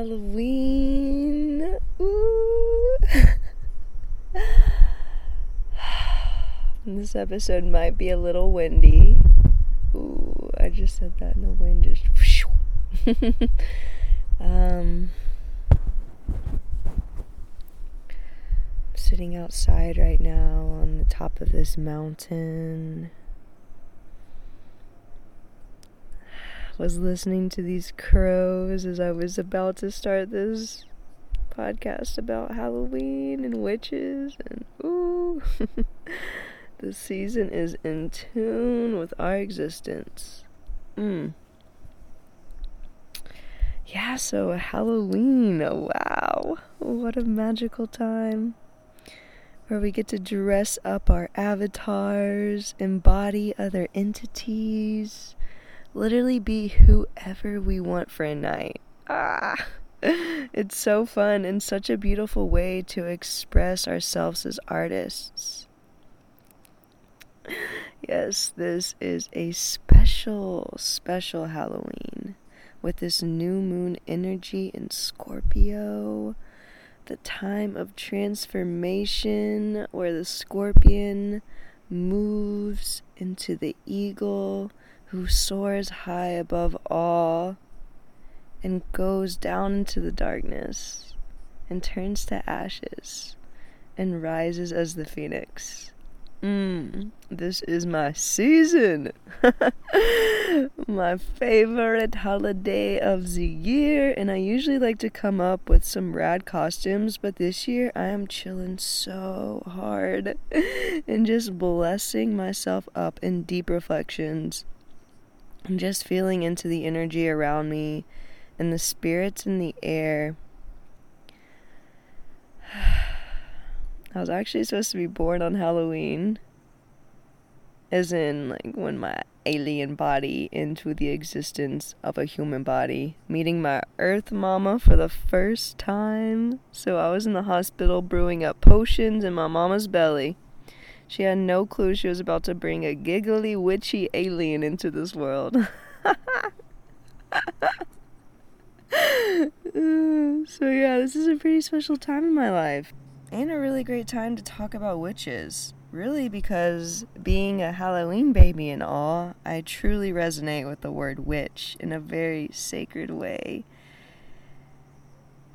Halloween. Ooh. this episode might be a little windy. Ooh, I just said that and the wind just. um, sitting outside right now on the top of this mountain. Was listening to these crows as I was about to start this podcast about Halloween and witches and ooh the season is in tune with our existence. Mm. Yeah, so Halloween, wow. What a magical time where we get to dress up our avatars, embody other entities, literally be whoever we want for a night. Ah, it's so fun and such a beautiful way to express ourselves as artists. Yes, this is a special, special Halloween with this new moon energy in Scorpio, the time of transformation where the scorpion moves into the eagle who soars high above all and goes down into the darkness and turns to ashes and rises as the phoenix. Mmm, this is my season. my favorite holiday of the year, and I usually like to come up with some rad costumes, but this year I am chilling so hard and just blessing myself up in deep reflections just feeling into the energy around me and the spirits in the air. I was actually supposed to be born on Halloween. As in, like, when my alien body into the existence of a human body, meeting my earth mama for the first time. So I was in the hospital brewing up potions in my mama's belly. She had no clue she was about to bring a giggly, witchy alien into this world. so, yeah, this is a pretty special time in my life. And a really great time to talk about witches. Really, because being a Halloween baby and all, I truly resonate with the word witch in a very sacred way.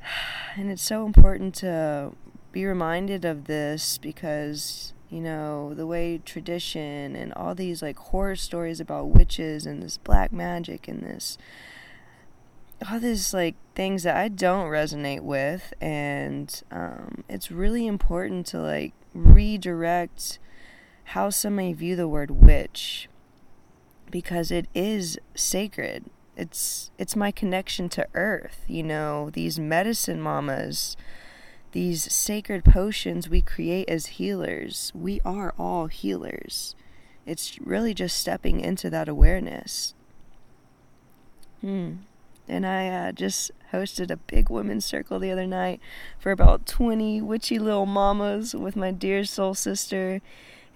And it's so important to be reminded of this because you know, the way tradition and all these like horror stories about witches and this black magic and this all these like things that I don't resonate with and um, it's really important to like redirect how somebody view the word witch because it is sacred. It's it's my connection to earth, you know, these medicine mamas these sacred potions we create as healers. We are all healers. It's really just stepping into that awareness. Hmm. And I uh, just hosted a big women's circle the other night for about 20 witchy little mamas with my dear soul sister.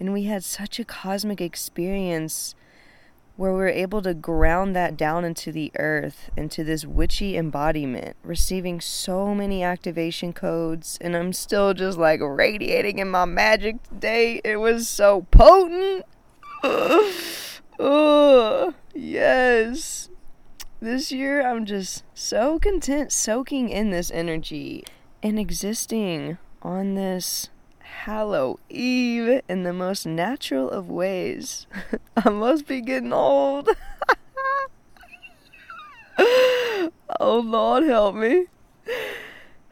And we had such a cosmic experience where we're able to ground that down into the earth, into this witchy embodiment, receiving so many activation codes, and I'm still just like radiating in my magic today. It was so potent. oh, yes. This year, I'm just so content soaking in this energy and existing on this Hallow Eve in the most natural of ways. I must be getting old. oh Lord, help me.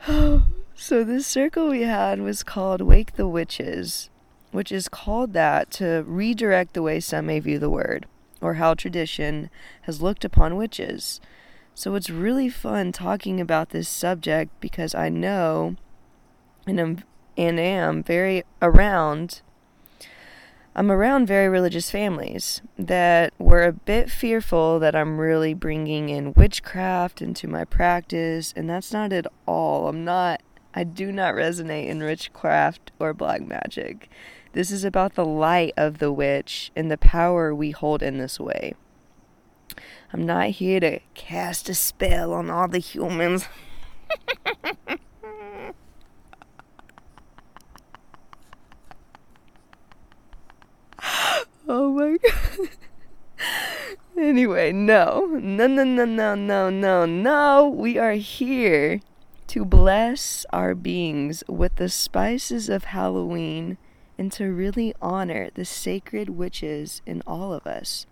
so, this circle we had was called Wake the Witches, which is called that to redirect the way some may view the word, or how tradition has looked upon witches. So, it's really fun talking about this subject because I know and I'm and am very around I'm around very religious families that were a bit fearful that I'm really bringing in witchcraft into my practice, and that's not at all. I'm not, I do not resonate in witchcraft or black magic. This is about the light of the witch and the power we hold in this way. I'm not here to cast a spell on all the humans. oh my god. Anyway, no. No, no, no, no, no, no, no. We are here to bless our beings with the spices of Halloween and to really honor the sacred witches in all of us.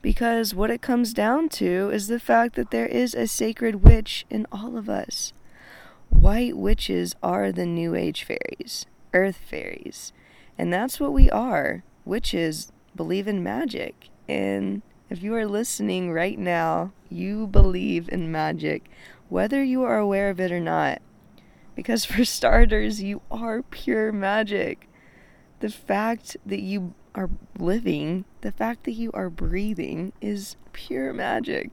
Because what it comes down to is the fact that there is a sacred witch in all of us. White witches are the New Age fairies, earth fairies, and that's what we are. Witches believe in magic. And if you are listening right now, you believe in magic, whether you are aware of it or not. Because for starters, you are pure magic. The fact that you are living, the fact that you are breathing is pure magic.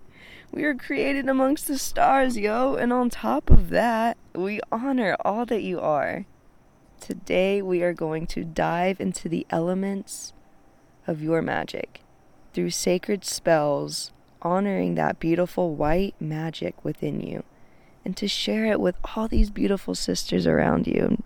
We are created amongst the stars, yo, and on top of that, we honor all that you are. Today, we are going to dive into the elements of your magic through sacred spells, honoring that beautiful white magic within you and to share it with all these beautiful sisters around you.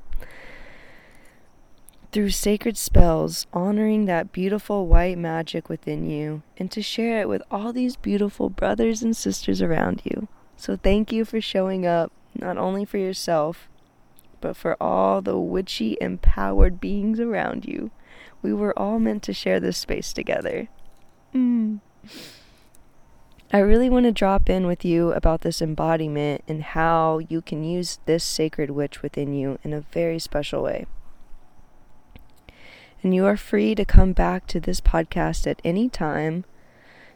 Through sacred spells, honoring that beautiful white magic within you, and to share it with all these beautiful brothers and sisters around you. So, thank you for showing up, not only for yourself, but for all the witchy empowered beings around you. We were all meant to share this space together. Mm. I really want to drop in with you about this embodiment and how you can use this sacred witch within you in a very special way. And you are free to come back to this podcast at any time.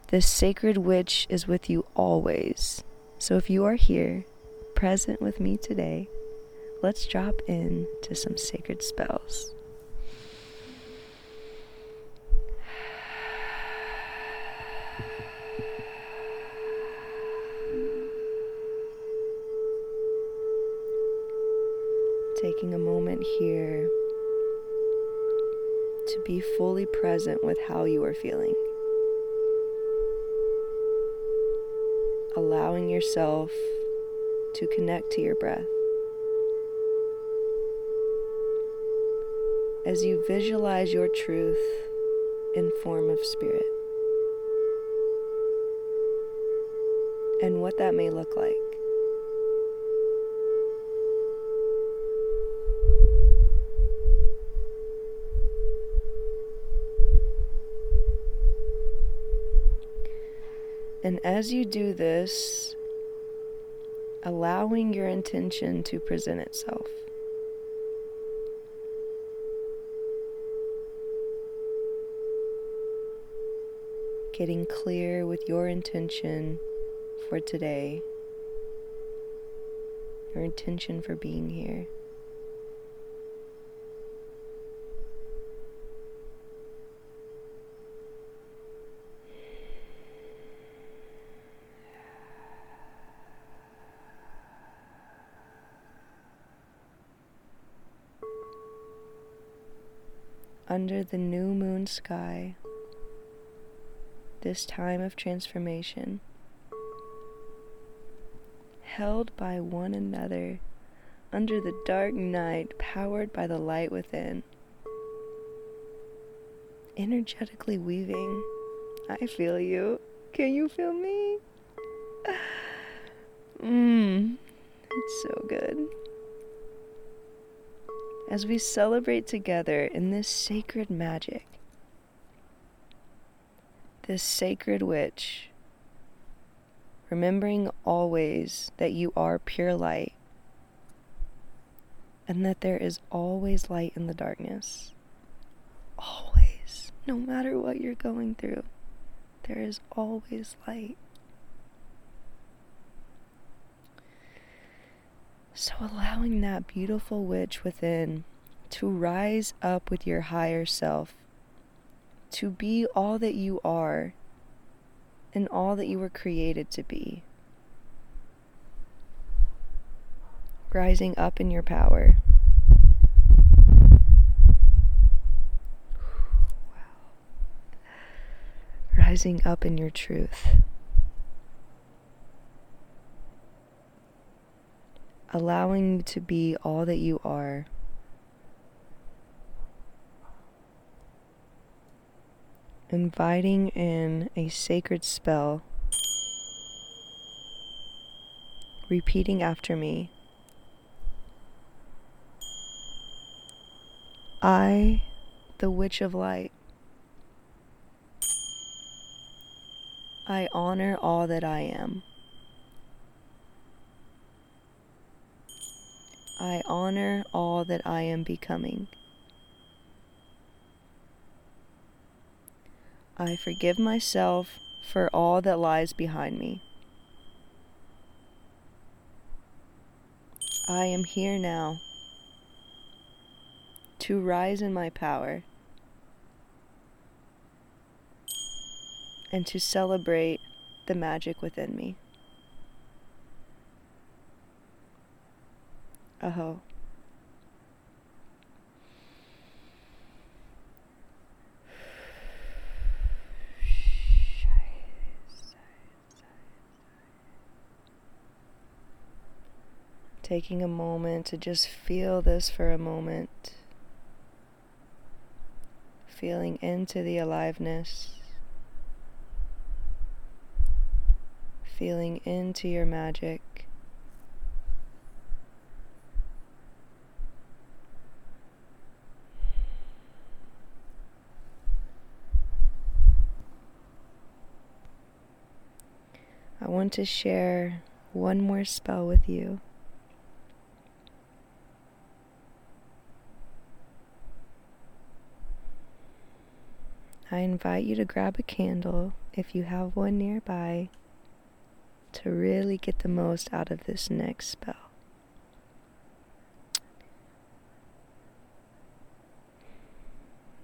This sacred witch is with you always. So if you are here, present with me today, let's drop in to some sacred spells. Here to be fully present with how you are feeling. Allowing yourself to connect to your breath. As you visualize your truth in form of spirit. And what that may look like. And as you do this, allowing your intention to present itself. Getting clear with your intention for today, your intention for being here. Under the new moon sky, this time of transformation, held by one another under the dark night, powered by the light within, energetically weaving. I feel you. Can you feel me? Mmm, it's so good as we celebrate together in this sacred magic, this sacred witch, remembering always that you are pure light and that there is always light in the darkness. Always, no matter what you're going through, there is always light. So, allowing that beautiful witch within to rise up with your higher self, to be all that you are and all that you were created to be. Rising up in your power. rising up in your truth. Allowing you to be all that you are. Inviting in a sacred spell. Repeating after me. I, the Witch of Light, I honor all that I am. I honor all that I am becoming. I forgive myself for all that lies behind me. I am here now to rise in my power and to celebrate the magic within me. Aho. Taking a moment to just feel this for a moment feeling into the aliveness, feeling into your magic. I want to share one more spell with you. I invite you to grab a candle if you have one nearby to really get the most out of this next spell.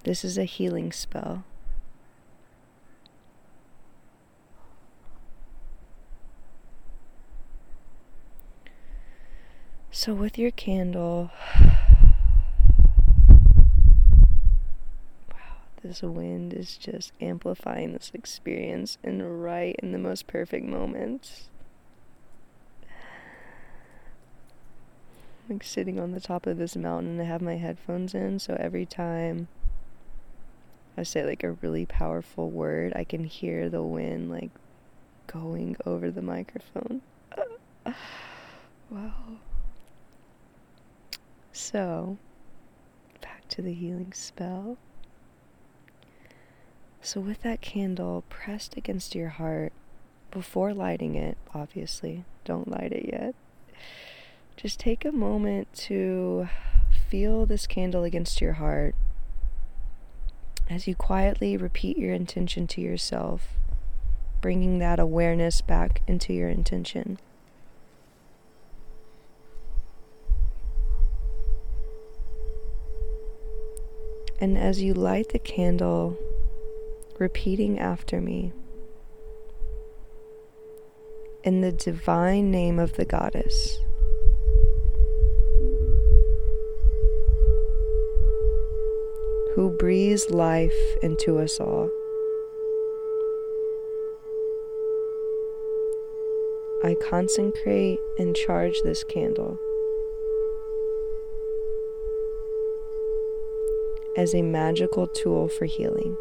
This is a healing spell. So, with your candle, wow, this wind is just amplifying this experience and right in the most perfect moments. Like sitting on the top of this mountain and I have my headphones in, so every time I say like a really powerful word, I can hear the wind like going over the microphone. wow. So, back to the healing spell. So, with that candle pressed against your heart, before lighting it, obviously, don't light it yet, just take a moment to feel this candle against your heart as you quietly repeat your intention to yourself, bringing that awareness back into your intention. And as you light the candle, repeating after me. In the divine name of the goddess. Who breathes life into us all. I consecrate and charge this candle as a magical tool for healing.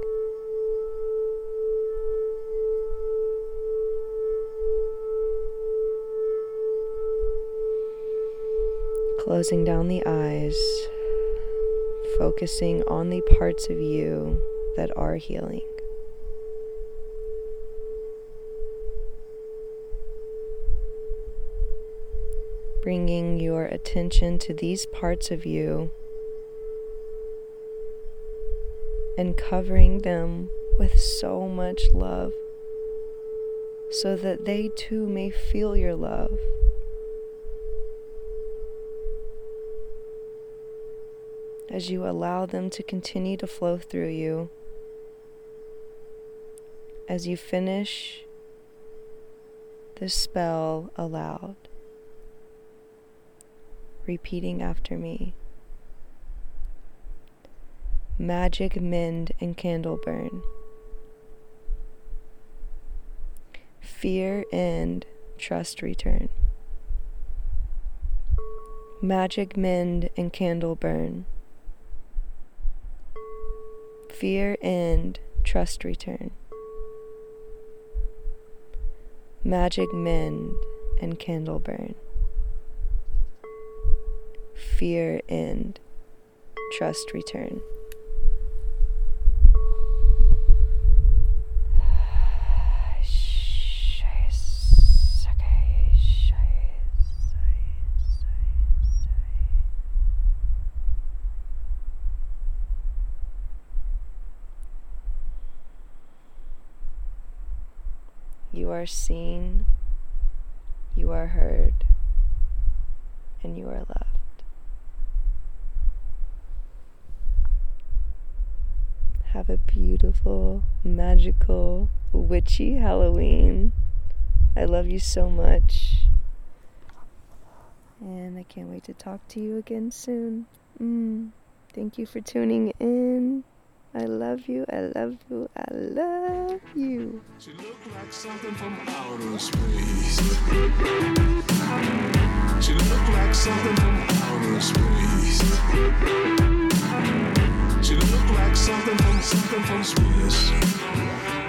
Closing down the eyes, focusing on the parts of you that are healing. Bringing your attention to these parts of you and covering them with so much love so that they too may feel your love. as you allow them to continue to flow through you. As you finish the spell aloud, repeating after me Magic mend and candle burn. Fear and trust return. Magic mend and candle burn. Fear and trust return. Magic mend and candle burn. Fear and trust return. You are seen, you are heard, and you are loved. Have a beautiful, magical, witchy Halloween. I love you so much. And I can't wait to talk to you again soon. Mm. Thank you for tuning in. I love you, I love you, I love you. She looked like something from outer space. She looked like something from outer space. She looked like something from something from space.